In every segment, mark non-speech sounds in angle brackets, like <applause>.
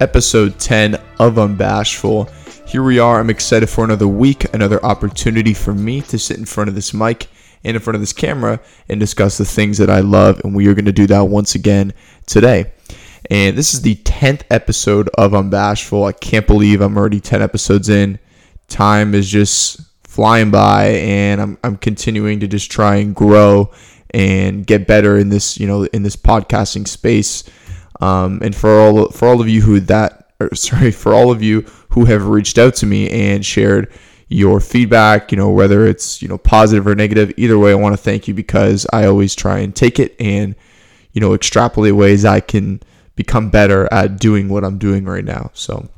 episode 10 of Unbashful. Here we are. I'm excited for another week, another opportunity for me to sit in front of this mic and in front of this camera and discuss the things that I love. And we are going to do that once again today. And this is the 10th episode of Unbashful. I can't believe I'm already 10 episodes in. Time is just flying by, and I'm, I'm continuing to just try and grow and get better in this, you know, in this podcasting space. Um, and for all for all of you who that, or <laughs> sorry, for all of you who have reached out to me and shared your feedback, you know, whether it's you know positive or negative, either way, I want to thank you because I always try and take it and you know extrapolate ways I can become better at doing what I'm doing right now. So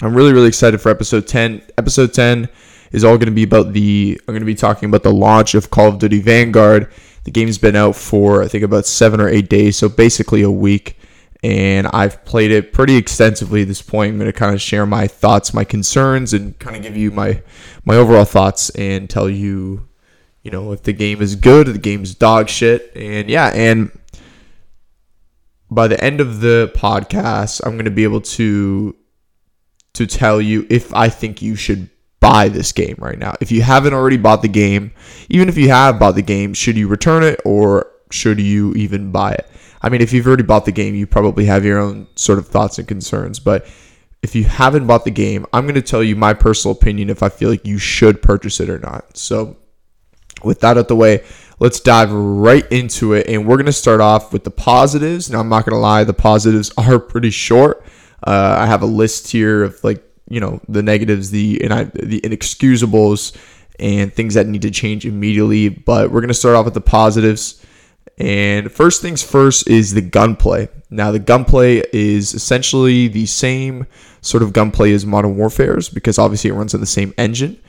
I'm really really excited for episode 10. Episode 10 is all going to be about the I'm going to be talking about the launch of Call of Duty Vanguard. The game's been out for I think about 7 or 8 days, so basically a week and I've played it pretty extensively at this point. I'm going to kind of share my thoughts, my concerns, and kind of give you my my overall thoughts and tell you, you know, if the game is good, if the game's dog shit, and yeah, and by the end of the podcast, I'm going to be able to to tell you if I think you should buy this game right now. If you haven't already bought the game, even if you have bought the game, should you return it or should you even buy it? I mean, if you've already bought the game, you probably have your own sort of thoughts and concerns. But if you haven't bought the game, I'm going to tell you my personal opinion if I feel like you should purchase it or not. So, with that out the way, let's dive right into it. And we're going to start off with the positives. Now, I'm not going to lie, the positives <laughs> are pretty short. Uh, I have a list here of like, you know, the negatives, the, and I, the inexcusables, and things that need to change immediately. But we're going to start off with the positives. And first things first is the gunplay. Now, the gunplay is essentially the same sort of gunplay as Modern Warfare's because obviously it runs on the same engine.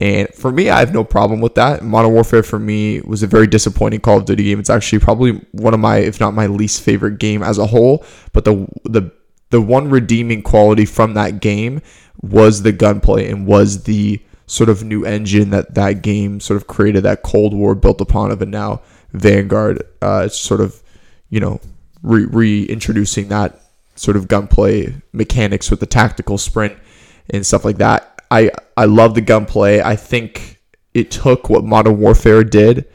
And for me, I have no problem with that. Modern Warfare for me was a very disappointing Call of Duty game. It's actually probably one of my, if not my least favorite game as a whole. But the the the one redeeming quality from that game was the gunplay and was the sort of new engine that that game sort of created that Cold War built upon of it now Vanguard. Uh, sort of, you know, re- reintroducing that sort of gunplay mechanics with the tactical sprint and stuff like that. I I love the gunplay. I think it took what Modern Warfare did.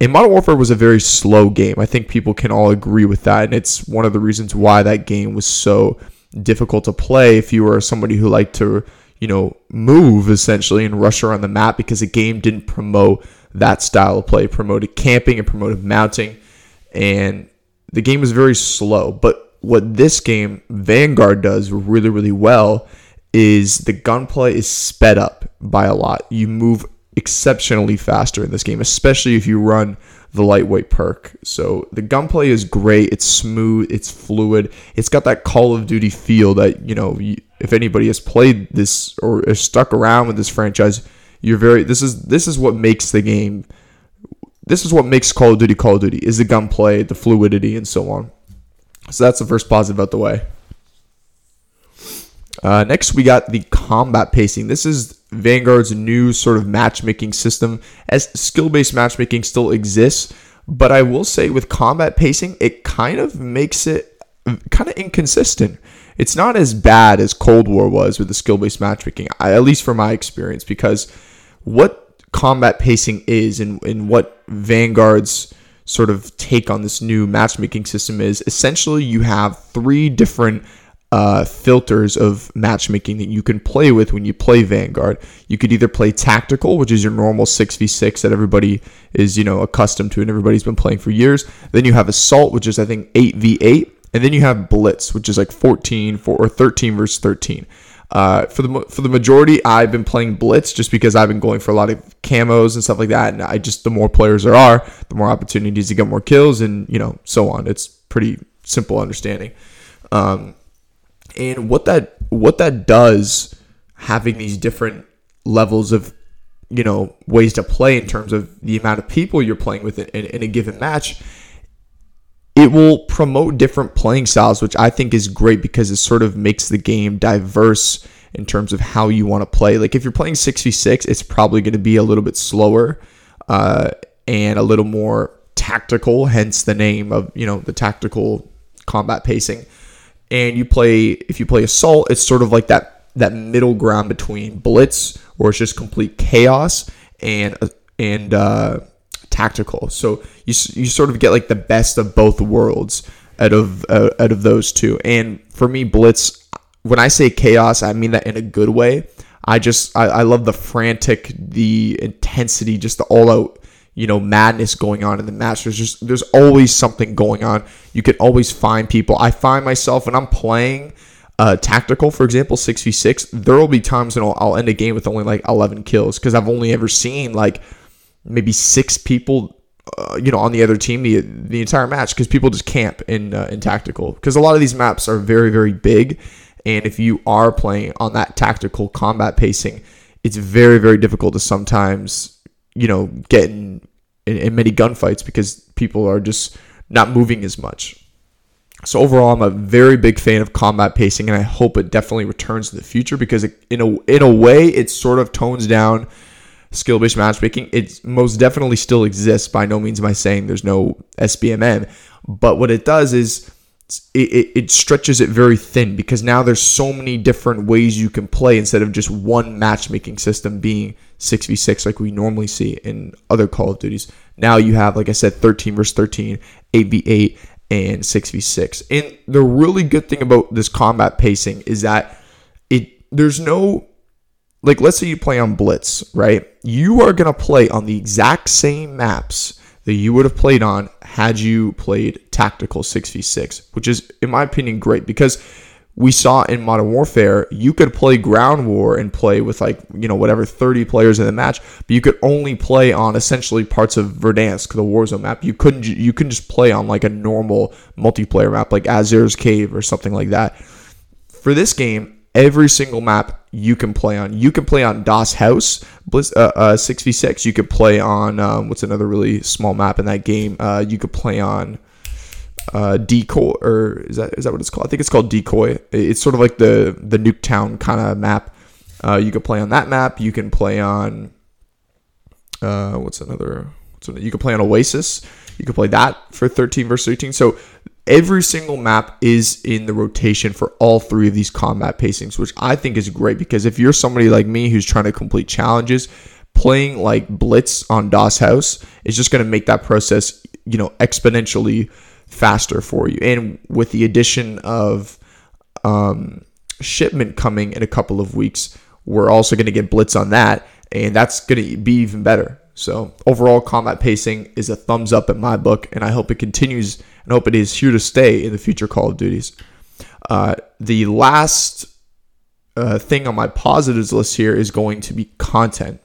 And Modern Warfare was a very slow game. I think people can all agree with that, and it's one of the reasons why that game was so difficult to play if you were somebody who liked to, you know, move essentially and rush around the map because the game didn't promote that style of play, promoted camping and promoted mounting. And the game was very slow. But what this game, Vanguard, does really, really well is the gunplay is sped up by a lot. You move exceptionally faster in this game, especially if you run the lightweight perk. So the gunplay is great. It's smooth. It's fluid. It's got that Call of Duty feel that you know. If anybody has played this or is stuck around with this franchise, you're very this is this is what makes the game this is what makes Call of Duty Call of Duty is the gunplay, the fluidity, and so on. So that's the first positive out the way. Uh, next, we got the combat pacing. This is Vanguard's new sort of matchmaking system, as skill based matchmaking still exists. But I will say, with combat pacing, it kind of makes it kind of inconsistent. It's not as bad as Cold War was with the skill based matchmaking, at least from my experience, because what combat pacing is and, and what Vanguard's sort of take on this new matchmaking system is essentially you have three different uh, filters of matchmaking that you can play with when you play Vanguard. You could either play tactical, which is your normal 6v6 that everybody is, you know, accustomed to and everybody's been playing for years. Then you have assault, which is I think 8v8, and then you have blitz, which is like 14 or 13 versus 13. Uh, for the for the majority, I've been playing blitz just because I've been going for a lot of camos and stuff like that. And I just the more players there are, the more opportunities to get more kills, and you know so on. It's pretty simple understanding. Um, and what that what that does, having these different levels of you know ways to play in terms of the amount of people you're playing with in, in a given match it will promote different playing styles, which I think is great because it sort of makes the game diverse in terms of how you want to play. Like if you're playing 6v6, it's probably going to be a little bit slower uh, and a little more tactical, hence the name of, you know, the tactical combat pacing. and you play if you play assault, it's sort of like that that middle ground between blitz, or it's just complete chaos, and and uh, tactical. So you you sort of get like the best of both worlds out of uh, out of those two. And for me, blitz, when I say chaos, I mean that in a good way. I just I, I love the frantic, the intensity, just the all out you know madness going on in the match. There's just there's always something going on. You can always find people. I find myself when I'm playing uh, tactical, for example, six v six. There will be times when I'll, I'll end a game with only like 11 kills because I've only ever seen like maybe six people. Uh, you know, on the other team the the entire match because people just camp in uh, in tactical because a lot of these maps are very very big, and if you are playing on that tactical combat pacing, it's very very difficult to sometimes you know, get in, in, in many gunfights because people are just not moving as much. So overall, I'm a very big fan of combat pacing, and I hope it definitely returns in the future because it, in a in a way, it sort of tones down skill based matchmaking. It most definitely still exists. By no means am I saying there's no SBMM, but what it does is it, it, it, stretches it very thin because now there's so many different ways you can play instead of just one matchmaking system being 6v6 like we normally see in other Call of Duties. Now you have, like I said, 13 versus 13, 8v8, and 6v6. And the really good thing about this combat pacing is that it there's no like let's say you play on Blitz, right? You are gonna play on the exact same maps that you would have played on had you played tactical 6v6, which is, in my opinion, great because we saw in Modern Warfare, you could play ground war and play with like, you know, whatever 30 players in the match, but you could only play on essentially parts of Verdansk, the Warzone map. You couldn't you couldn't just play on like a normal multiplayer map like Azhir's Cave or something like that. For this game, every single map you can play on. You can play on Das Haus, Blitz, uh, uh, 6v6. You could play on, um, what's another really small map in that game? Uh, you could play on uh, Decoy, or is that is that what it's called? I think it's called Decoy. It's sort of like the, the Nuketown kind of map. Uh, you could play on that map. You can play on, uh, what's another, what's another, you can play on Oasis. You can play that for 13 versus 13. So every single map is in the rotation for all three of these combat pacings, which I think is great because if you're somebody like me who's trying to complete challenges, playing like Blitz on Das Haus is just going to make that process, you know, exponentially faster for you. And with the addition of um, shipment coming in a couple of weeks, we're also going to get Blitz on that, and that's going to be even better. So overall, combat pacing is a thumbs up in my book, and I hope it continues and hope it is here to stay in the future Call of Duties. Uh, the last uh, thing on my positives list here is going to be content.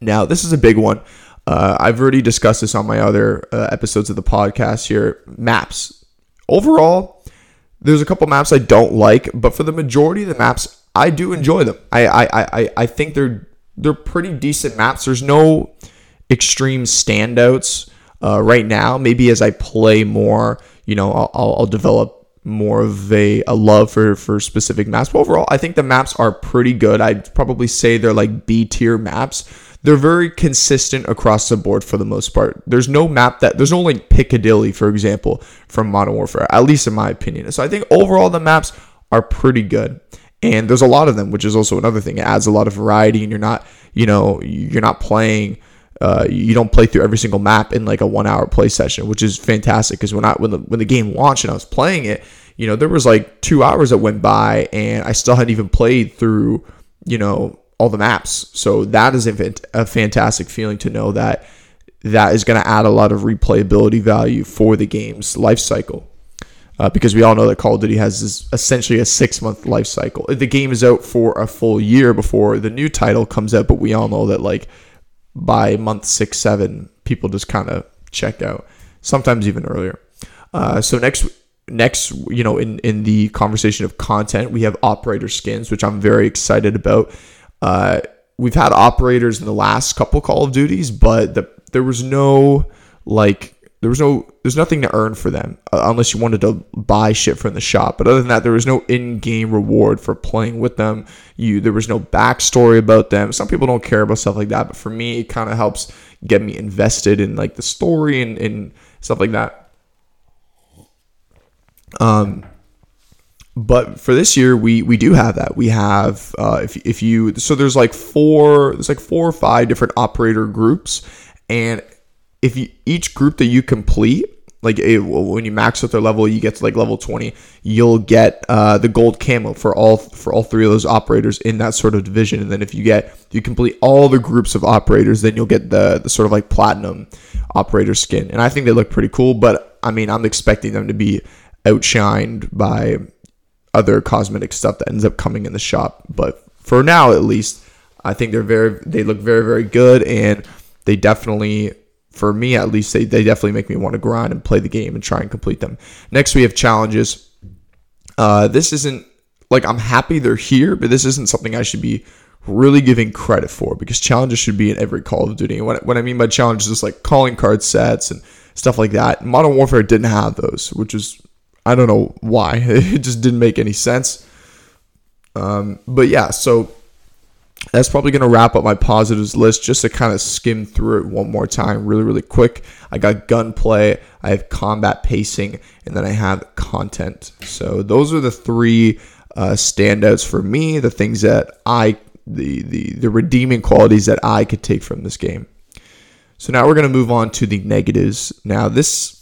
Now, this is a big one. Uh, I've already discussed this on my other uh, episodes of the podcast here. Maps. Overall, there's a couple maps I don't like, but for the majority of the maps, I do enjoy them. I I, I, I think they're they're pretty decent maps. There's no extreme standouts uh, right now. Maybe as I play more, you know, I'll, I'll develop more of a, a love for for specific maps. But overall, I think the maps are pretty good. I'd probably say they're like B tier maps. They're very consistent across the board for the most part. There's no map that there's no like Piccadilly, for example, from Modern Warfare, at least in my opinion. So I think overall the maps are pretty good. And there's a lot of them, which is also another thing. It adds a lot of variety and you're not, you know, you're not playing uh, you don't play through every single map in like a one hour play session, which is fantastic. Because when I when the when the game launched and I was playing it, you know there was like two hours that went by and I still hadn't even played through you know all the maps. So that is a, a fantastic feeling to know that that is going to add a lot of replayability value for the game's life cycle. Uh, because we all know that Call of Duty has this, essentially a six month life cycle. The game is out for a full year before the new title comes out, but we all know that like by month six, seven, people just kind of check out, sometimes even earlier. Uh, so next, next, you know, in in the conversation of content, we have operator skins, which I'm very excited about. Uh, we've had operators in the last couple Call of Duties, but the, there was no like there was no there's nothing to earn for them uh, unless you wanted to buy shit from the shop. But other than that there was no in-game reward for playing with them. You there was no backstory about them. Some people don't care about stuff like that but for me it kind of helps get me invested in like the story and, and stuff like that. Um but for this year, we we do have that. We have uh, if if you so there's like four there's like four or five different operator groups, and if you each group that you complete like when you max out their level, you get to like level 20, you'll get uh, the gold camo for all for all three of those operators in that sort of division. And then if you get you complete all the groups of operators, then you'll get the the sort of like platinum operator skin. And I think they look pretty cool. But I mean, I'm expecting them to be outshined by other cosmetic stuff that ends up coming in the shop. But for now, at least, I think they're very they look very very good and they definitely for me at least, they, they definitely make me want to grind and play the game and try and complete them. Next, we have challenges. Uh, this isn't like I'm happy they're here, but this isn't something I should be really giving credit for because challenges should be in every Call of Duty. And what, what I mean by challenges is like calling card sets and stuff like that. Modern Warfare didn't have those, which is I don't know why. <laughs> It just didn't make any sense. Um, but yeah, so that's probably going to wrap up my positives list just to kind of skim through it one more time really really quick. I got gunplay i have combat pacing and then i have content. So those are the three uh, standouts for me the things that i the, the the redeeming qualities that i could take from this game. So now we're going to move on to the negatives. Now this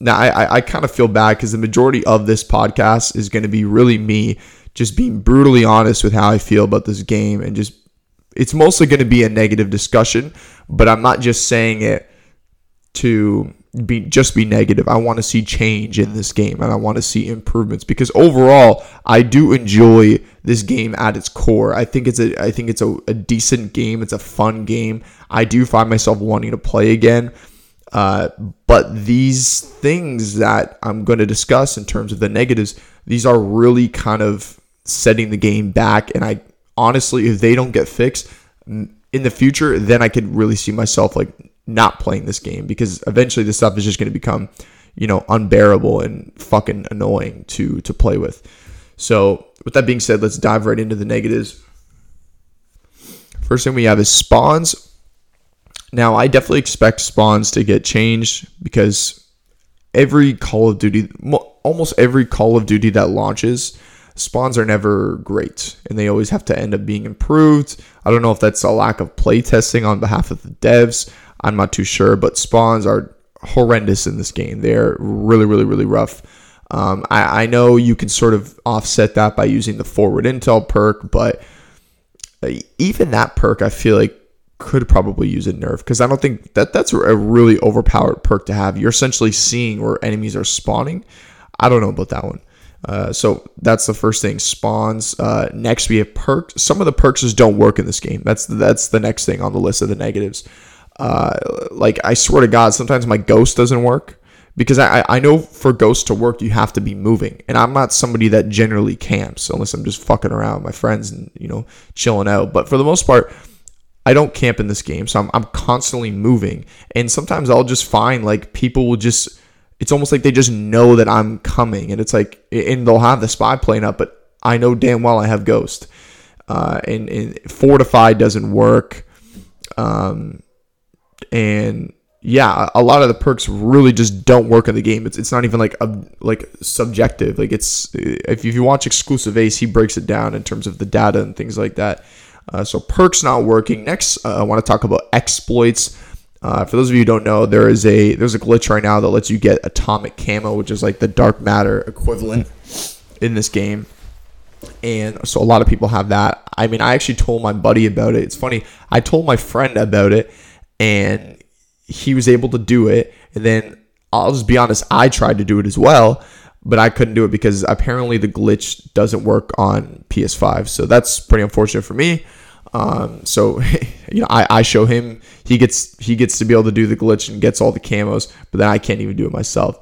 now i i kind of feel bad because the majority of this podcast is going to be really me just being brutally honest with how I feel about this game and just it's mostly going to be a negative discussion, but I'm not just saying it to be just be negative. I want to see change in this game and I want to see improvements because overall I do enjoy this game at its core. I think it's a I think it's a, a decent game. It's a fun game. I do find myself wanting to play again. Uh, but these things that I'm going to discuss in terms of the negatives, these are really kind of setting the game back. And I honestly, if they don't get fixed in the future, then I could really see myself like not playing this game because eventually this stuff is just going to become, you know, unbearable and fucking annoying to to play with. So, with that being said, let's dive right into the negatives. First thing we have is spawns. Now, I definitely expect spawns to get changed because every Call of Duty, almost every Call of Duty that launches, spawns are never great and they always have to end up being improved. I don't know if that's a lack of playtesting on behalf of the devs. I'm not too sure, but spawns are horrendous in this game. They're really, really, really rough. Um, I, I know you can sort of offset that by using the forward intel perk, but uh, even that perk, I feel like could probably use a nerf because I don't think that that's a really overpowered perk to have. You're essentially seeing where enemies are spawning. I don't know about that one. Uh, so that's the first thing. Spawns. Uh, next, we have perks. Some of the perks just don't work in this game. That's that's the next thing on the list of the negatives. Uh, like I swear to God, sometimes my ghost doesn't work because I I know for ghosts to work you have to be moving, and I'm not somebody that generally camps unless I'm just fucking around with my friends and you know chilling out. But for the most part. I don't camp in this game, so I'm, I'm constantly moving. And sometimes I'll just find like people will just it's almost like they just know that I'm coming, and it's like, and they'll have the spy plane up, but I know damn well I have Ghost, uh, and, and Fortify doesn't work, um, and yeah, a lot of the perks really just don't work in the game. It's, it's not even like a, like subjective. Like it's if you watch XclusiveAce, he breaks it down in terms of the data and things like that. Uh, so perks not working. Next, uh, I want to talk about exploits. Uh, for those of you who don't know, there is a there's a glitch right now that lets you get atomic camo, which is like the dark matter equivalent in this game. And so a lot of people have that. I mean, I actually told my buddy about it. It's funny. I told my friend about it, and he was able to do it. And then I'll just be honest, I tried to do it as well, but I couldn't do it because apparently the glitch doesn't work on PS5. So that's pretty unfortunate for me. Um, so <laughs> you know, I, I show him he gets he gets to be able to do the glitch and gets all the camos, but then I can't even do it myself.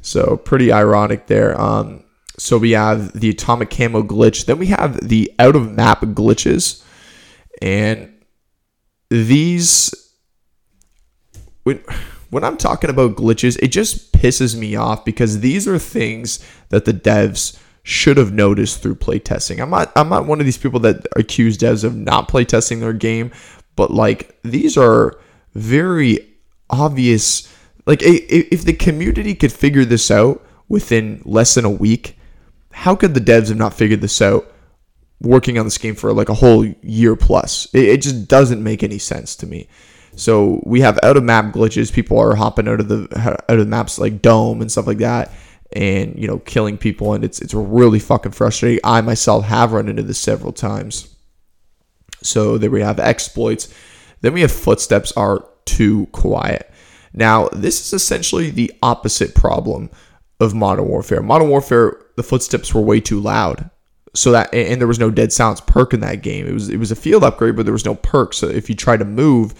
So pretty ironic there. Um, so we have the atomic camo glitch. Then we have the out of map glitches, and these when when I'm talking about glitches, it just pisses me off because these are things that the devs should have noticed through playtesting. I'm not I'm not one of these people that accuse devs of not playtesting their game, but like these are very obvious like if the community could figure this out within less than a week, how could the devs have not figured this out working on this game for like a whole year plus? It, it just doesn't make any sense to me. So we have out of map glitches. People are hopping out of the out of the maps like dome and stuff like that, and you know killing people, and it's it's really fucking frustrating. I myself have run into this several times. So there we have exploits. Then we have footsteps are too quiet. Now this is essentially the opposite problem of Modern Warfare. Modern Warfare, the footsteps were way too loud. So that and there was no dead silence perk in that game. It was it was a field upgrade, but there was no perk. So if you tried to move,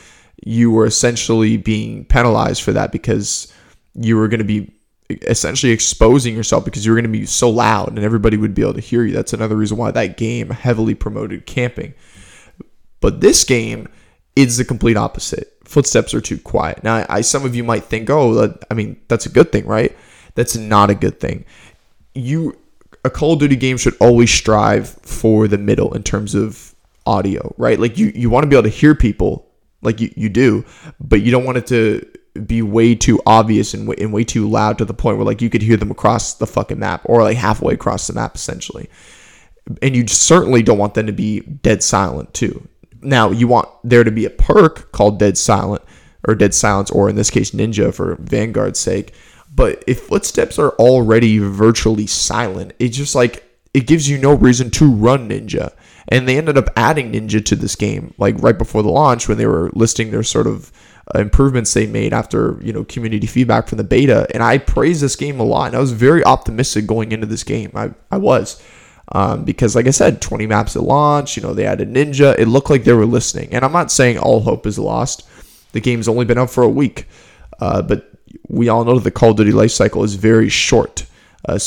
you were essentially being penalized for that because you were going to be essentially exposing yourself because you were going to be so loud and everybody would be able to hear you. That's another reason why that game heavily promoted camping. But this game is the complete opposite. Footsteps are too quiet. Now, I, some of you might think, oh, that, I mean, that's a good thing, right? That's not a good thing. You a Call of Duty game should always strive for the middle in terms of audio, right? Like you you want to be able to hear people like you, you do, but you don't want it to be way too obvious and way, and way too loud to the point where like you could hear them across the fucking map or like halfway across the map essentially. And you certainly don't want them to be dead silent too. Now, you want there to be a perk called dead silent or dead silence or in this case ninja for Vanguard's sake but if footsteps are already virtually silent, it's just like it gives you no reason to run Ninja. And they ended up adding Ninja to this game, like right before the launch when they were listing their sort of improvements they made after you know community feedback from the beta. And I praised this game a lot. And I was very optimistic going into this game. I I was. Um, because like I said, 20 maps at launch, you know, they added Ninja. It looked like they were listening. And I'm not saying all hope is lost. The game's only been out for a week. Uh, but we all know that the Call of Duty life cycle is very short. Uh,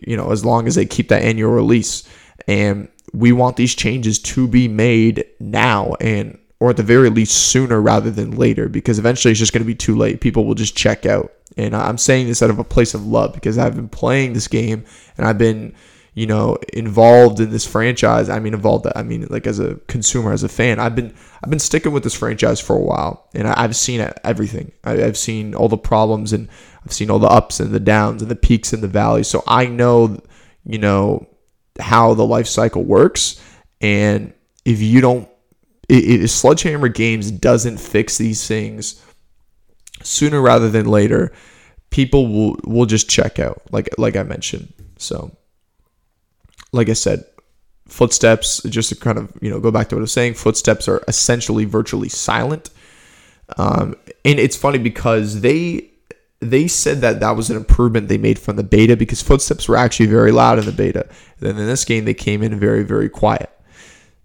you know, as long as they keep that annual release, and we want these changes to be made now, and or at the very least sooner rather than later, because eventually it's just going to be too late. People will just check out, and I'm saying this out of a place of love because I've been playing this game and I've been you know involved in this franchise. I mean involved i mean like as a consumer as a fan i've been i've been sticking with this franchise for a while. And i've seen everything. I've seen all the problems and i've seen all the ups and the downs and the peaks and the valleys. So i know you know how the life cycle works. And if you don't if sledgehammer games doesn't fix these things sooner rather than later people will will just check out like like i mentioned so like I said, footsteps, just to kind of, you know, go back to what I was saying, footsteps are essentially virtually silent. Um, and it's funny because they they said that that was an improvement they made from the beta because footsteps were actually very loud in the beta. And then in this game, they came in very, very quiet.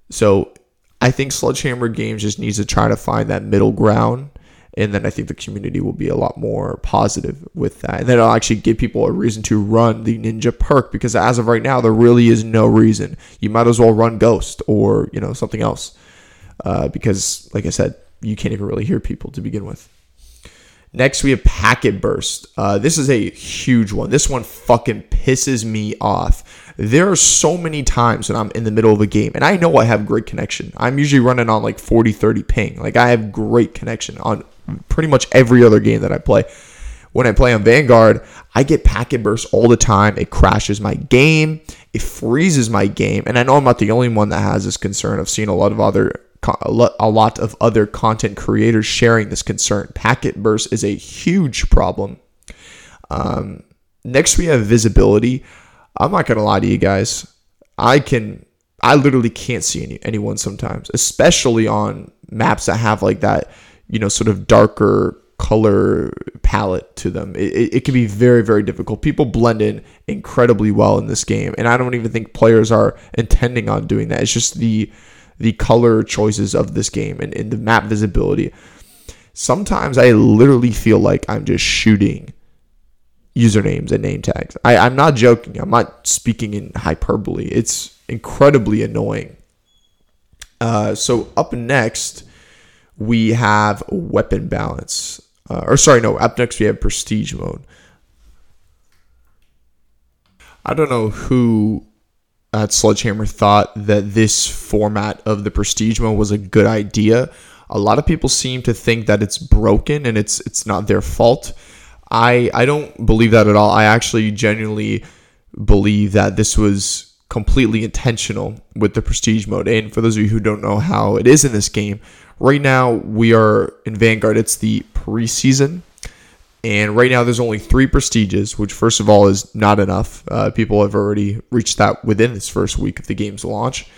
So I think Sledgehammer Games just needs to try to find that middle ground and then I think the community will be a lot more positive with that. And then it'll actually give people a reason to run the Ninja perk because as of right now, there really is no reason. You might as well run Ghost or you know something else uh, because, like I said, you can't even really hear people to begin with. Next, we have Packet Burst. Uh, this is a huge one. This one fucking pisses me off. There are so many times when I'm in the middle of a game, and I know I have great connection. I'm usually running on like 40, 30 ping. Like, I have great connection on pretty much every other game that I play. When I play on Vanguard, I get packet bursts all the time. It crashes my game, it freezes my game, and I know I'm not the only one that has this concern. I've seen a lot of other a lot of other content creators sharing this concern. Packet burst is a huge problem. Um, next, we have visibility. I'm not gonna lie to you guys. I can, I literally can't see any, anyone sometimes, especially on maps that have like that you know, sort of darker color palette to them. It, it, it, can be very, very difficult. People blend in incredibly well in this game, and I don't even think players are intending on doing that. It's just the the color choices of this game and, and the map visibility. Sometimes I literally feel like I'm just shooting usernames and name tags. I, I'm not joking. I'm not speaking in hyperbole. It's incredibly annoying. Uh, so up next we have weapon balance. Uh, or sorry, no, up next we have prestige mode. I don't know who at Sledgehammer thought that this format of the prestige mode was a good idea. A lot of people seem to think that it's broken and it's it's not their fault. I I don't believe that at all. I actually genuinely believe that this was completely intentional with the prestige mode. And for those of you who don't know how it is in this game, right now we are in Vanguard. It's the preseason. And right now there's only three prestiges, which first of all is not enough. Uh, people have already reached that within this first week of the game's launch.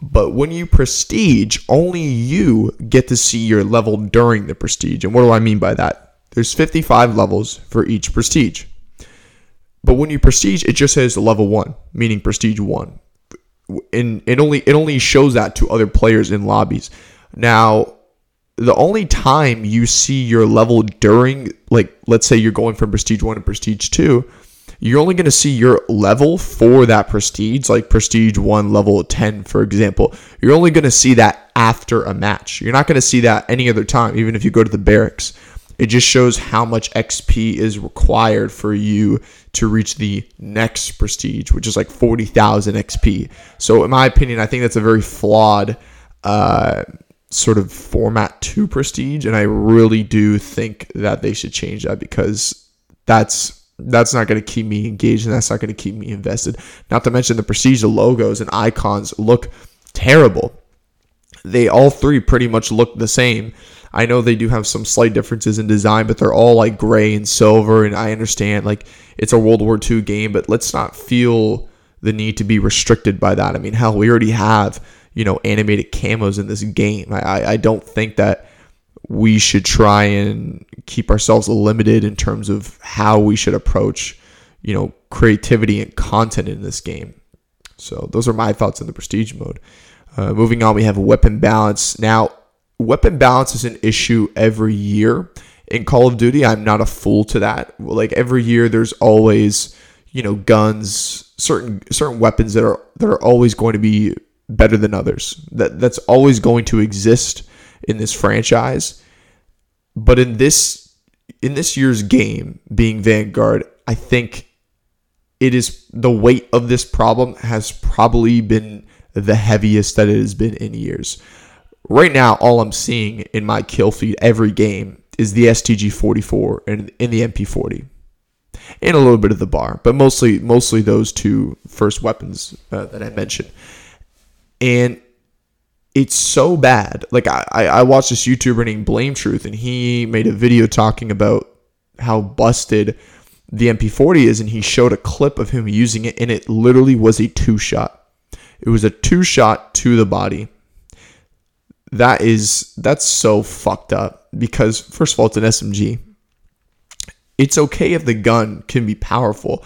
But when you prestige, only you get to see your level during the prestige. And what do I mean by that? There's 55 levels for each prestige. But when you prestige, it just says level one, meaning prestige one. And it only it only shows that to other players in lobbies. Now, the only time you see your level during, like, let's say you're going from prestige one to prestige two, you're only going to see your level for that prestige, like prestige one, level 10, for example. You're only going to see that after a match. You're not going to see that any other time, even if you go to the barracks. It just shows how much XP is required for you to reach the next prestige, which is like 40,000 XP. So, in my opinion, I think that's a very flawed uh, sort of format to prestige. And I really do think that they should change that because that's that's not going to keep me engaged and that's not going to keep me invested. Not to mention the prestige logos and icons look terrible. They all three pretty much look the same. I know they do have some slight differences in design, but they're all like gray and silver. And I understand like it's a World War II game, but let's not feel the need to be restricted by that. I mean, hell, we already have you know animated camos in this game. I I don't think that we should try and keep ourselves limited in terms of how we should approach, you know, creativity and content in this game. So those are my thoughts on the prestige mode. Uh, moving on, we have weapon balance. Now, weapon balance is an issue every year in Call of Duty. I'm not a fool to that. Like every year, there's always, you know, guns, certain certain weapons that are that are always going to be better than others. That that's always going to exist in this franchise. But in this in this year's game, being Vanguard, I think it is the weight of this problem has probably been the heaviest that it has been in years. Right now, all I'm seeing in my kill feed every game is the STG 44 and in the MP40 and a little bit of the bar, but mostly mostly those two first weapons uh, that I mentioned. And it's so bad. Like I, I watched this YouTuber named BlameTruth, and he made a video talking about how busted the MP40 is, and he showed a clip of him using it, and it literally was a two shot. It was a two shot to the body. That is that's so fucked up because first of all, it's an SMG. It's okay if the gun can be powerful.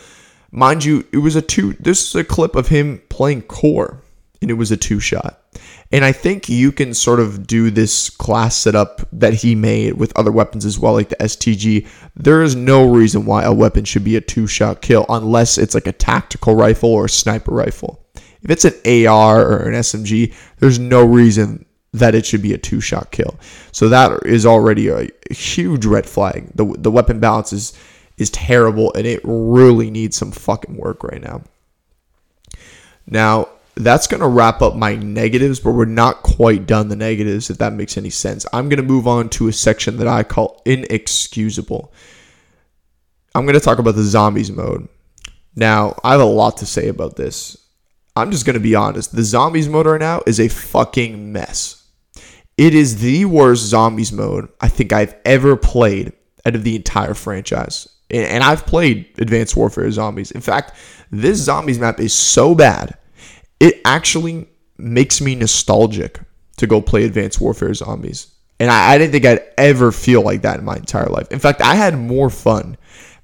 Mind you, it was a two. This is a clip of him playing core, and it was a two shot. And I think you can sort of do this class setup that he made with other weapons as well, like the STG. There is no reason why a weapon should be a two shot kill unless it's like a tactical rifle or a sniper rifle. If it's an AR or an SMG, there's no reason that it should be a two shot kill. So that is already a huge red flag. The, the weapon balance is, is terrible and it really needs some fucking work right now. Now, that's going to wrap up my negatives, but we're not quite done the negatives, if that makes any sense. I'm going to move on to a section that I call inexcusable. I'm going to talk about the zombies mode. Now, I have a lot to say about this. I'm just going to be honest. The zombies mode right now is a fucking mess. It is the worst zombies mode I think I've ever played out of the entire franchise. And I've played Advanced Warfare Zombies. In fact, this zombies map is so bad it actually makes me nostalgic to go play Advanced Warfare Zombies. And I, I, didn't think I'd ever feel like that in my entire life. In fact, I had more fun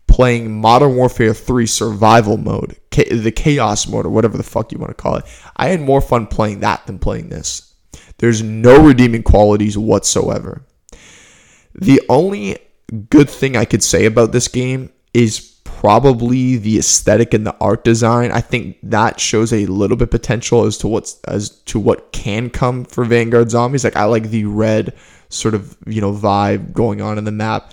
playing Modern Warfare 3 survival mode, the chaos mode, or whatever the fuck you want to call it. I had more fun playing that than playing this. There's no redeeming qualities whatsoever. The only good thing I could say about this game is probably the aesthetic and the art design. I think that shows a little bit potential as to what's as to what can come for Vanguard Zombies. Like I like the red sort of you know vibe going on in the map.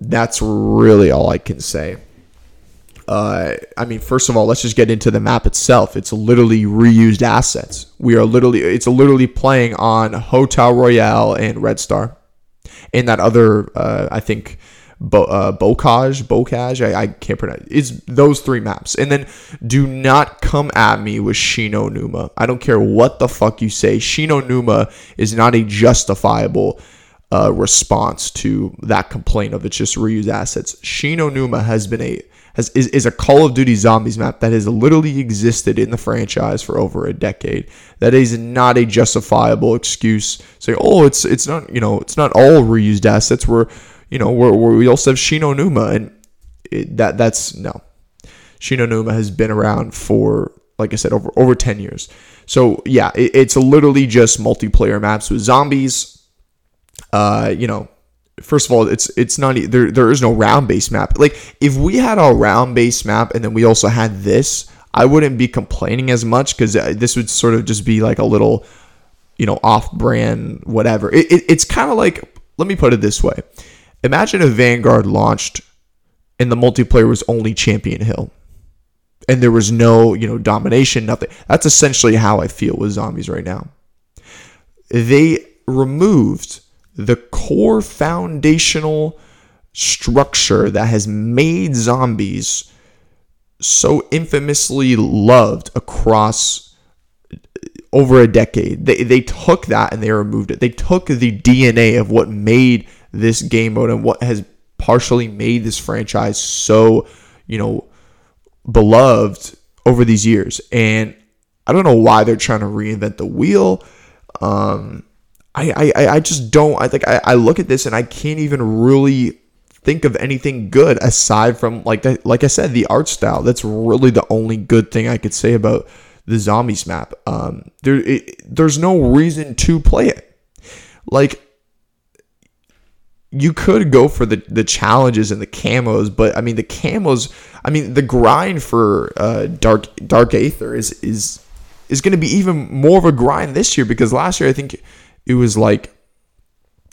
That's really all I can say. Uh, I mean, first of all, let's just get into the map itself. It's literally reused assets. We are literally, it's literally playing on Hotel Royale and Red Star, and that other, uh, I think, Bo, uh, Bocage, Bocage, I, I can't pronounce. It's those three maps, and then do not come at me with Shi No Numa. I don't care what the fuck you say. Shi No Numa is not a justifiable uh, response to that complaint of it's just reuse assets. Shi No Numa has been a has is, is a Call of Duty Zombies map that has literally existed in the franchise for over a decade. That is not a justifiable excuse. Say, oh, it's it's not you know it's not all reused assets. We're you know we're, we're we also have Shi No Numa, and it, that that's no. Shi No Numa has been around for like I said over over ten years. So yeah, it, it's literally just multiplayer maps with zombies. Uh, you know, first of all, it's it's not there. There is no round based map. Like if we had a round based map and then we also had this, I wouldn't be complaining as much because uh, this would sort of just be like a little, you know, off brand whatever. It, it it's kind of like let me put it this way: Imagine if Vanguard launched and the multiplayer was only Champion Hill. And there was no, you know, domination, nothing. That's essentially how I feel with zombies right now. They removed the core foundational structure that has made zombies so infamously loved across over a decade. They, they took that and they removed it. They took the DNA of what made this game mode and what has partially made this franchise so, you know, beloved over these years. And I don't know why they're trying to reinvent the wheel. Um, I, I, I just don't. I think I, I look at this and I can't even really think of anything good aside from like the, like I said, the art style. That's really the only good thing I could say about the zombies map. Um, there, it, there's no reason to play it. Like you could go for the the challenges and the camos, but I mean the camos. I mean the grind for uh, dark dark aether is is is going to be even more of a grind this year because last year I think it was like,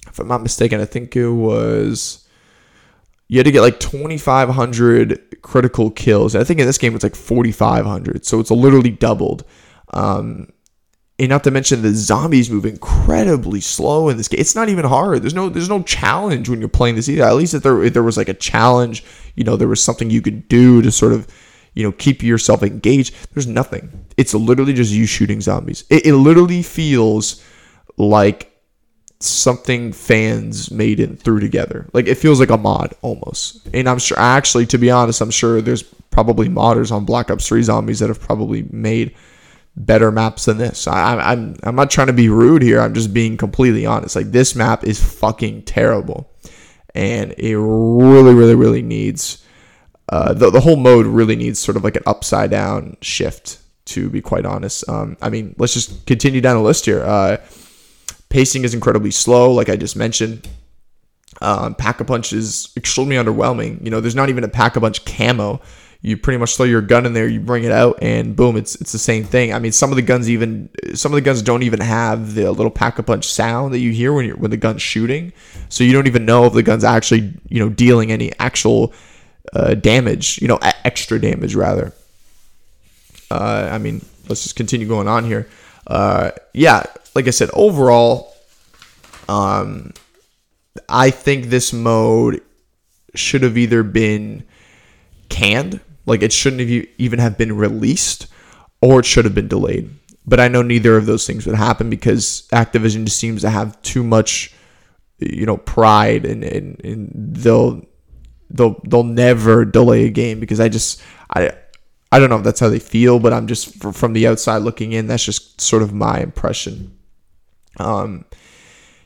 if I'm not mistaken, I think it was you had to get like 2,500 critical kills. I think in this game it's like 4,500, so it's literally doubled. Um, and not to mention the zombies move incredibly slow in this game. It's not even hard. There's no there's no challenge when you're playing this either. At least if there if there was like a challenge, you know, there was something you could do to sort of you know keep yourself engaged. There's nothing. It's literally just you shooting zombies. It, it literally feels like something fans made and threw together. Like it feels like a mod almost. And I'm sure actually to be honest, I'm sure there's probably modders on Black Ops 3 zombies that have probably made better maps than this. I, am I'm I'm not trying to be rude here. I'm just being completely honest. Like this map is fucking terrible, and it really really really needs uh, the the whole mode really needs sort of like an upside down shift. To be quite honest, um, I mean, let's just continue down the list here. Uh, Pacing is incredibly slow, like I just mentioned. Um, pack a punch is extremely underwhelming. You know, there's not even a pack a punch camo. You pretty much throw your gun in there, you bring it out, and boom, it's it's the same thing. I mean, some of the guns even some of the guns don't even have the little pack a punch sound that you hear when you're when the gun's shooting. So you don't even know if the gun's actually you know dealing any actual uh, damage. You know, extra damage rather. Uh, I mean, let's just continue going on here. Uh, yeah, like I said, overall, um, I think this mode should have either been canned, like it shouldn't have even have been released, or it should have been delayed. But I know neither of those things would happen because Activision just seems to have too much, you know, pride, and, and, and they'll they'll they'll never delay a game because I just I I don't know if that's how they feel, but I'm just from the outside looking in. That's just sort of my impression. Um,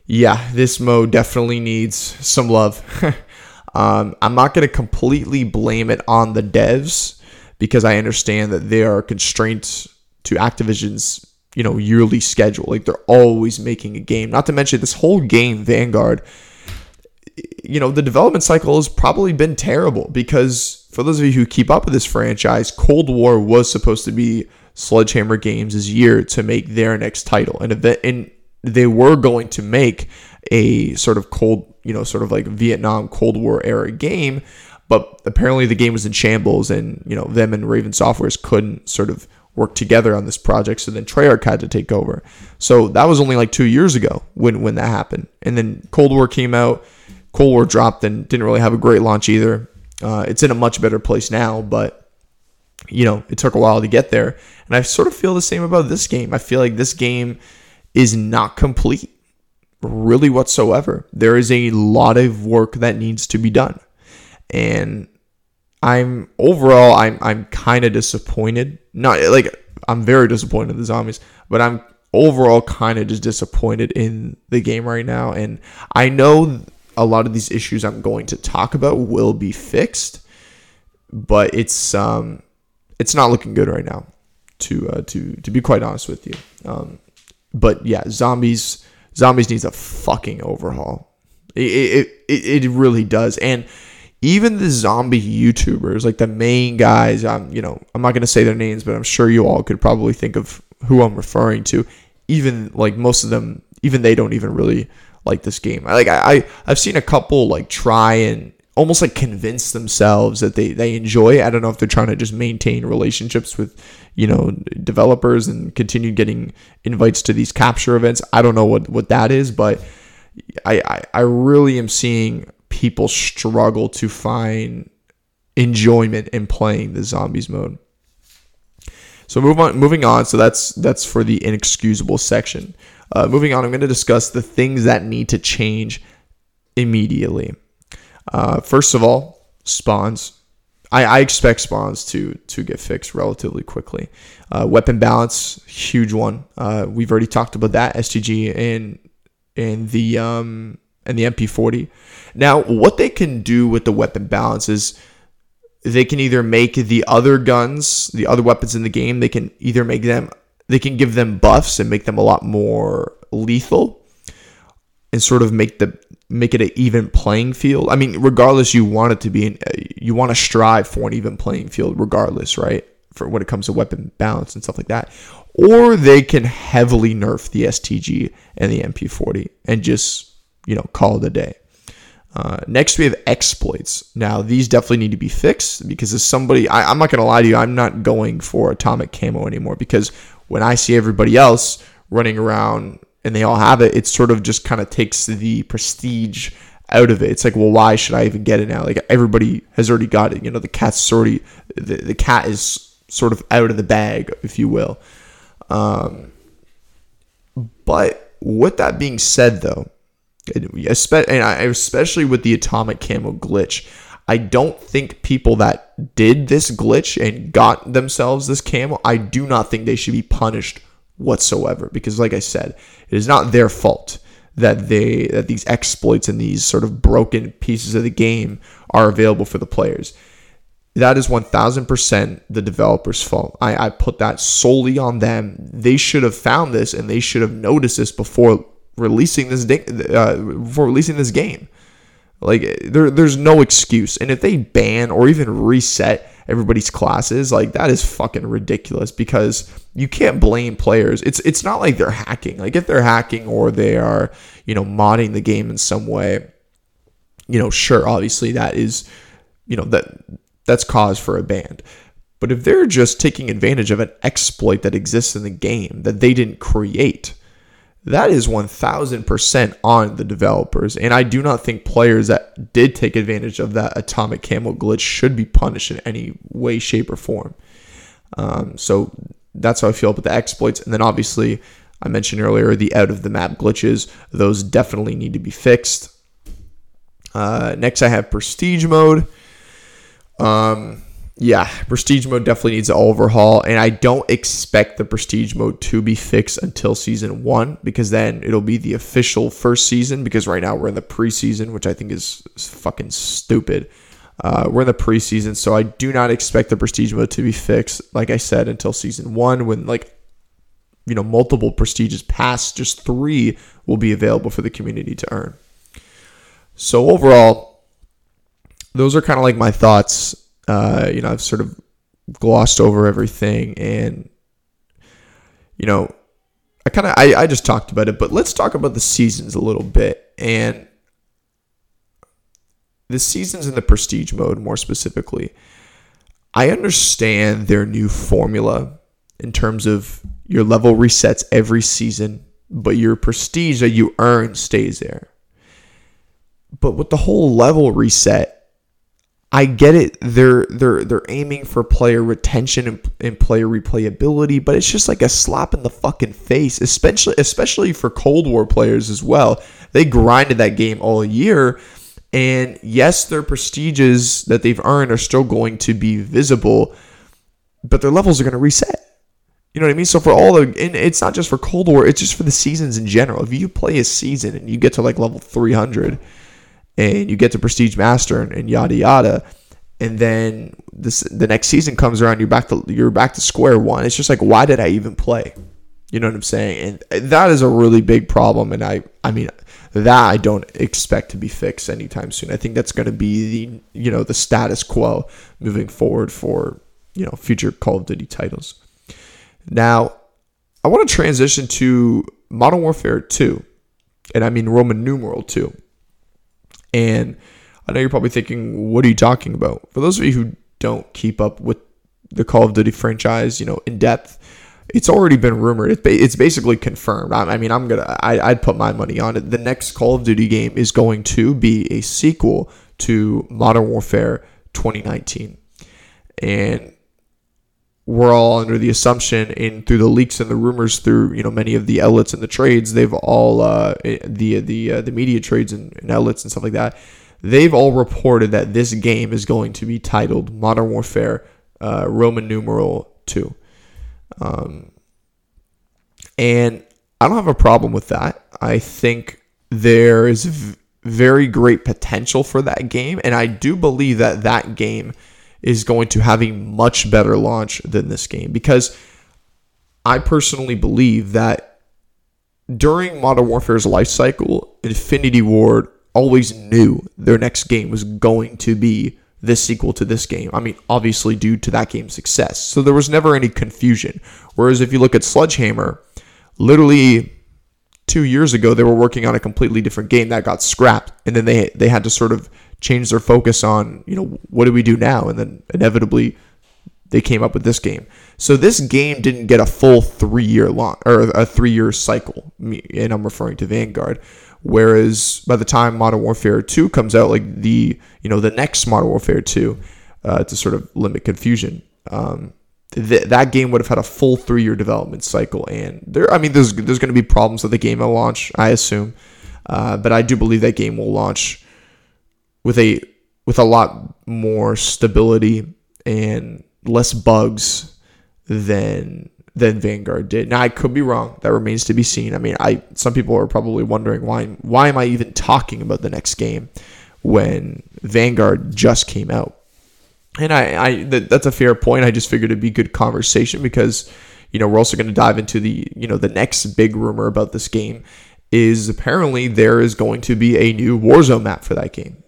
yeah, this mode definitely needs some love. <laughs> um, I'm not going to completely blame it on the devs because I understand that there are constraints to Activision's you know yearly schedule. Like they're always making a game. Not to mention this whole game, Vanguard. You know the development cycle has probably been terrible because for those of you who keep up with this franchise, Cold War was supposed to be Sledgehammer Games' year to make their next title, and event and they were going to make a sort of cold, you know, sort of like Vietnam Cold War era game, but apparently the game was in shambles, and you know them and Raven Softwares couldn't sort of work together on this project. So then Treyarch had to take over. So that was only like two years ago when when that happened, and then Cold War came out. Cold War dropped and didn't really have a great launch either. Uh, it's in a much better place now, but you know, it took a while to get there. And I sort of feel the same about this game. I feel like this game is not complete really whatsoever. There is a lot of work that needs to be done. And I'm overall I'm I'm kind of disappointed. Not like I'm very disappointed in the zombies, but I'm overall kind of just disappointed in the game right now and I know a lot of these issues I'm going to talk about will be fixed, but it's um it's not looking good right now to uh, to to be quite honest with you. Um, but yeah, zombies zombies needs a fucking overhaul. It, it it really does, and even the zombie YouTubers, like the main guys, I'm you know I'm not gonna say their names, but I'm sure you all could probably think of who I'm referring to. Even like most of them, even they don't even really like this game. Like I, I I've seen a couple like try and almost like convince themselves that they they enjoy. I don't know if they're trying to just maintain relationships with you know developers and continue getting invites to these capture events. I don't know what what that is, but I I, I really am seeing people struggle to find enjoyment in playing the zombies mode. So move on, moving on. So that's that's for the inexcusable section. Uh, moving on, I'm going to discuss the things that need to change immediately. Uh, first of all, spawns. I, I, expect spawns to to get fixed relatively quickly. Uh, weapon balance, huge one. Uh, we've already talked about that STG and and the um and the MP40. Now, what they can do with the weapon balance is they can either make the other guns, the other weapons in the game, they can either make them they can give them buffs and make them a lot more lethal and sort of make the make it an even playing field. I mean, regardless, you want it to be, an, you want to strive for an even playing field, regardless, right? For when it comes to weapon balance and stuff like that. Or they can heavily nerf the STG and the MP40 and just, you know, call it a day. Uh, next, we have exploits. Now, these definitely need to be fixed because as somebody, I, I'm not going to lie to you, I'm not going for atomic camo anymore because when I see everybody else running around and they all have it, it sort of just kind of takes the prestige out of it. It's like, well, why should I even get it now? Like everybody has already got it. You know, the cat's already the, the cat is sort of out of the bag, if you will. Um, but with that being said, though, and especially with the atomic camo glitch, I don't think people that did this glitch and got themselves this camo, I do not think they should be punished whatsoever because like I said, it is not their fault that they that these exploits and these sort of broken pieces of the game are available for the players. That is 1000% the developer's fault. I, I put that solely on them. They should have found this and they should have noticed this before releasing this uh, before releasing this game. Like there, there's no excuse. And if they ban or even reset everybody's classes, like that is fucking ridiculous because you can't blame players. It's it's not like they're hacking. Like if they're hacking or they are, you know, modding the game in some way, you know, sure, obviously that is, you know, that that's cause for a ban. But if they're just taking advantage of an exploit that exists in the game that they didn't create, that is 1000% on the developers. And I do not think players that did take advantage of that atomic camo glitch should be punished in any way, shape, or form. Um, so that's how I feel about the exploits. And then obviously, I mentioned earlier the out of the map glitches, those definitely need to be fixed. Uh, next, I have prestige mode. Um, yeah, Prestige mode definitely needs an overhaul, and I don't expect the Prestige mode to be fixed until season one because then it'll be the official first season. Because right now we're in the preseason, which I think is, fucking stupid. Uh, we're in the preseason, so I do not expect the Prestige mode to be fixed, like I said, until season one when like you know multiple prestiges past just three will be available for the community to earn. So overall, those are kind of like my thoughts uh, you know, I've sort of glossed over everything and, you know, I kind of, I, I just talked about it, but let's talk about the seasons a little bit. And the seasons in the prestige mode, more specifically, I understand their new formula in terms of your level resets every season, but your prestige that you earn stays there. but with the whole level reset, I get it. They're they're they're aiming for player retention and, and player replayability, but it's just like a slap in the fucking face, especially especially for Cold War players as well. They grinded that game all year, and yes, their prestiges that they've earned are still going to be visible, but their levels are going to reset. You know what I mean? So for all the, and it's not just for Cold War, it's just for the seasons in general. If you play a season and you get to like level 300 and you get to Prestige Master and, and yada yada, and then this the next season comes around, you're back to you're back to square one. It's just like, why did I even play? You know what I'm saying? And that is a really big problem. And I, I mean, that I don't expect to be fixed anytime soon. I think that's going to be the, you know, the status quo moving forward for, you know, future Call of Duty titles. Now, I want to transition to Modern Warfare 2, and I mean Roman numeral 2. And I know you're probably thinking, what are you talking about? For those of you who don't keep up with the Call of Duty franchise, you know, in depth, it's already been rumored. It's basically confirmed. I mean, I'm gonna, I, would put my money on it. The next Call of Duty game is going to be a sequel to Modern Warfare 2019, and we're all under the assumption in through the leaks and the rumors through you know many of the outlets and the trades they've all uh, the the uh, the media trades and, and, outlets and stuff like that they've all reported that this game is going to be titled Modern Warfare uh, Roman numeral two, um, and I don't have a problem with that. I think there is v- very great potential for that game, and I do believe that that game is going to have a much better launch than this game because I personally believe that during Modern Warfare's life cycle, Infinity Ward always knew their next game was going to be this sequel to this game. I mean, obviously due to that game's success. So there was never any confusion. Whereas if you look at Sledgehammer, literally two years ago they were working on a completely different game that got scrapped, and then they they had to sort of change their focus on, you know, what do we do now? And then inevitably they came up with this game. So this game didn't get a full three year long or a three year cycle, and I'm referring to Vanguard. Whereas by the time Modern Warfare 2 comes out, like the you know the next Modern Warfare 2, uh, to sort of limit confusion, um, th- that game would have had a full three year development cycle. And there, I mean, there's there's going to be problems with the game at launch, I assume, uh, but I do believe that game will launch with a with a lot more stability and less bugs than than Vanguard did. Now I could be wrong. That remains to be seen. I mean, I some people are probably wondering why why am I even talking about the next game when Vanguard just came out. And I, I that, that's a fair point. I just figured it'd be good conversation because you know we're also going to dive into the you know the next big rumor about this game is apparently there is going to be a new Warzone map for that game.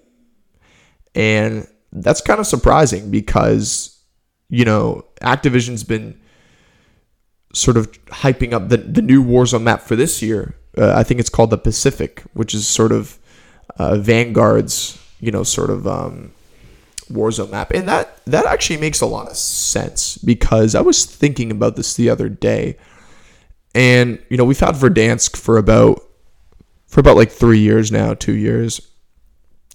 And that's kind of surprising because, you know, Activision's been sort of hyping up the, the new Warzone map for this year. Uh, I think it's called the Pacific, which is sort of uh, Vanguard's, you know, sort of um, Warzone map. And that, that actually makes a lot of sense because I was thinking about this the other day. And, you know, we've had Verdansk for about for about like three years now, two years.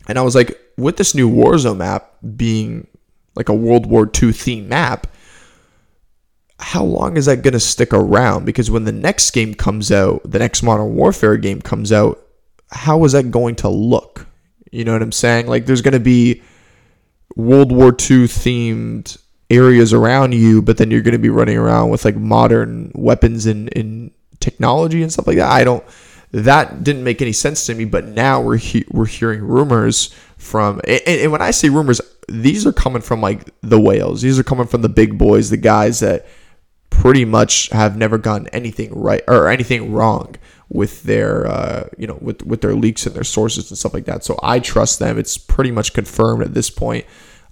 And I was like, with this new Warzone map being like a World War II theme map, how long is that going to stick around? Because when the next game comes out, the next Modern Warfare game comes out, how is that going to look? You know what I'm saying? Like, there's going to be World War II themed areas around you, but then you're going to be running around with like modern weapons and, and technology and stuff like that. I don't that didn't make any sense to me. But now we're he- we're hearing rumors from, and, and when I say rumors, these are coming from like the whales. These are coming from the big boys, the guys that pretty much have never gotten anything right or anything wrong with their uh, you know with with their leaks and their sources and stuff like that. So I trust them. It's pretty much confirmed at this point.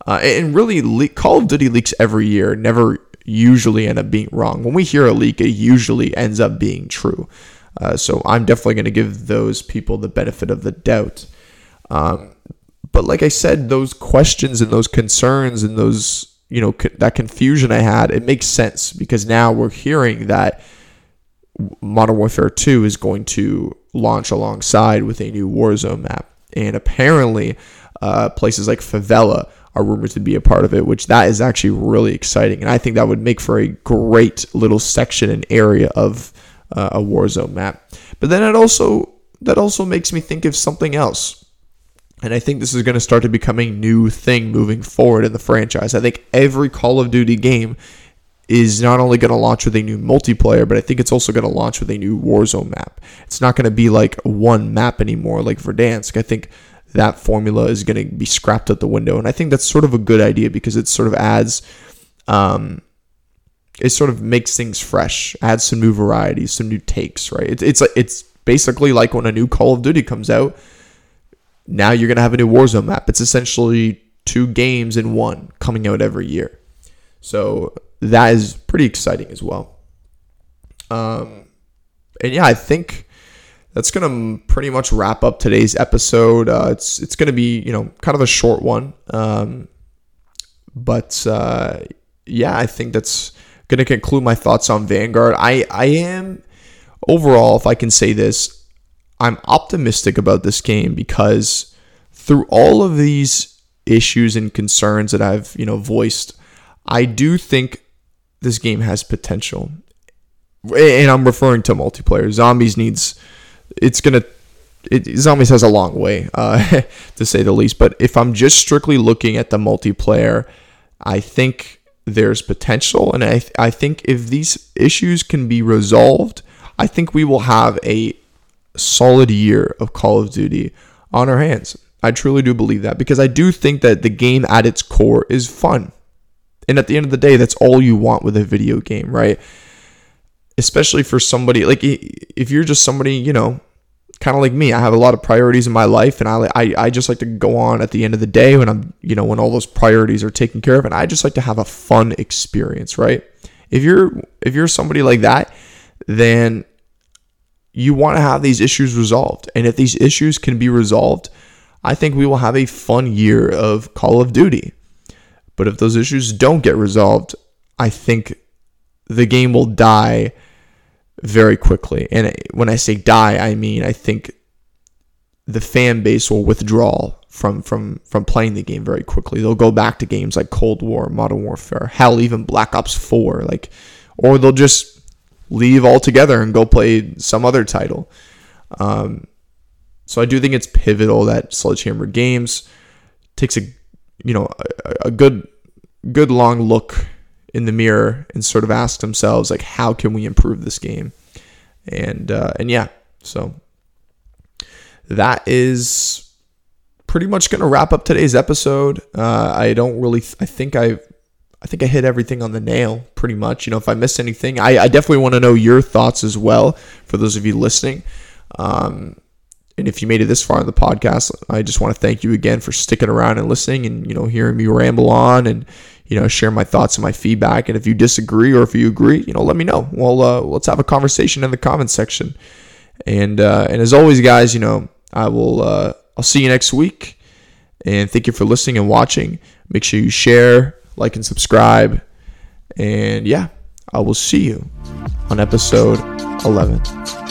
Uh, and really, le- Call of Duty leaks every year never usually end up being wrong. When we hear a leak, it usually ends up being true. Uh, so I'm definitely going to give those people the benefit of the doubt. Um, but like I said, those questions and those concerns and those, you know, co- that confusion I had, it makes sense because now we're hearing that Modern Warfare 2 is going to launch alongside with a new Warzone map. and apparently uh, places like Favela are rumored to be a part of it, which that is actually really exciting, and I think that would make for a great little section and area of uh, a Warzone map. But then it also that also makes me think of something else. And I think this is going to start to become a new thing moving forward in the franchise. I think every Call of Duty game is not only going to launch with a new multiplayer, but I think it's also going to launch with a new Warzone map. It's not going to be like one map anymore, like Verdansk. I think that formula is going to be scrapped out the window, and I think that's sort of a good idea because it sort of adds, um, it sort of makes things fresh, adds some new varieties, some new takes. Right? It's it's it's basically like when a new Call of Duty comes out. Now you're to have a new Warzone map. It's essentially two games in one coming out every year. So that is pretty exciting as well. Um, and yeah, I think that's gonna pretty much wrap up today's episode. Uh, it's it's gonna be you know kind of a short one, um, but uh, yeah, I think that's gonna conclude my thoughts on Vanguard. I I am overall, if I can say this, I'm optimistic about this game because through all of these issues and concerns that I've you know voiced, I do think this game has potential. And I'm referring to multiplayer. Zombies needs it's gonna it, Zombies has a long way, uh, <laughs> to say the least. But if I'm just strictly looking at the multiplayer, I think there's potential, and I I think if these issues can be resolved, I think we will have a solid year of Call of Duty on our hands. I truly do believe that because I do think that the game at its core is fun. And at the end of the day, that's all you want with a video game, right? Especially for somebody like if you're just somebody, you know, kind of like me, I have a lot of priorities in my life, and I, I I just like to go on at the end of the day when I'm, you know, when all those priorities are taken care of, and I just like to have a fun experience, right? If you're if you're somebody like that, then you want to have these issues resolved, and if these issues can be resolved, I think we will have a fun year of Call of Duty. But if those issues don't get resolved, I think the game will die very quickly. And when I say die, I mean I think the fan base will withdraw from from from playing the game very quickly. They'll go back to games like Cold War, Modern Warfare, hell, even Black Ops 4, like, or they'll just leave altogether and go play some other title. Um, so I do think it's pivotal that Sledgehammer Games takes a you know a, a good good long look in the mirror and sort of ask themselves like how can we improve this game? And uh, and yeah so that is pretty much going to wrap up today's episode. Uh, i don't really th- i think i i think i hit everything on the nail pretty much. You know if i missed anything i, I definitely want to know your thoughts as well for those of you listening. Um, and if you made it this far in the podcast, I just want to thank you again for sticking around and listening and, you know, hearing me ramble on and, you know, share my thoughts and my feedback. And if you disagree or if you agree, you know, let me know. Well, uh, let's have a conversation in the comments section. And, uh, and as always, guys, you know, I will, uh, I'll see you next week. And thank you for listening and watching. Make sure you share, like, and subscribe. And yeah, I will see you on episode 11.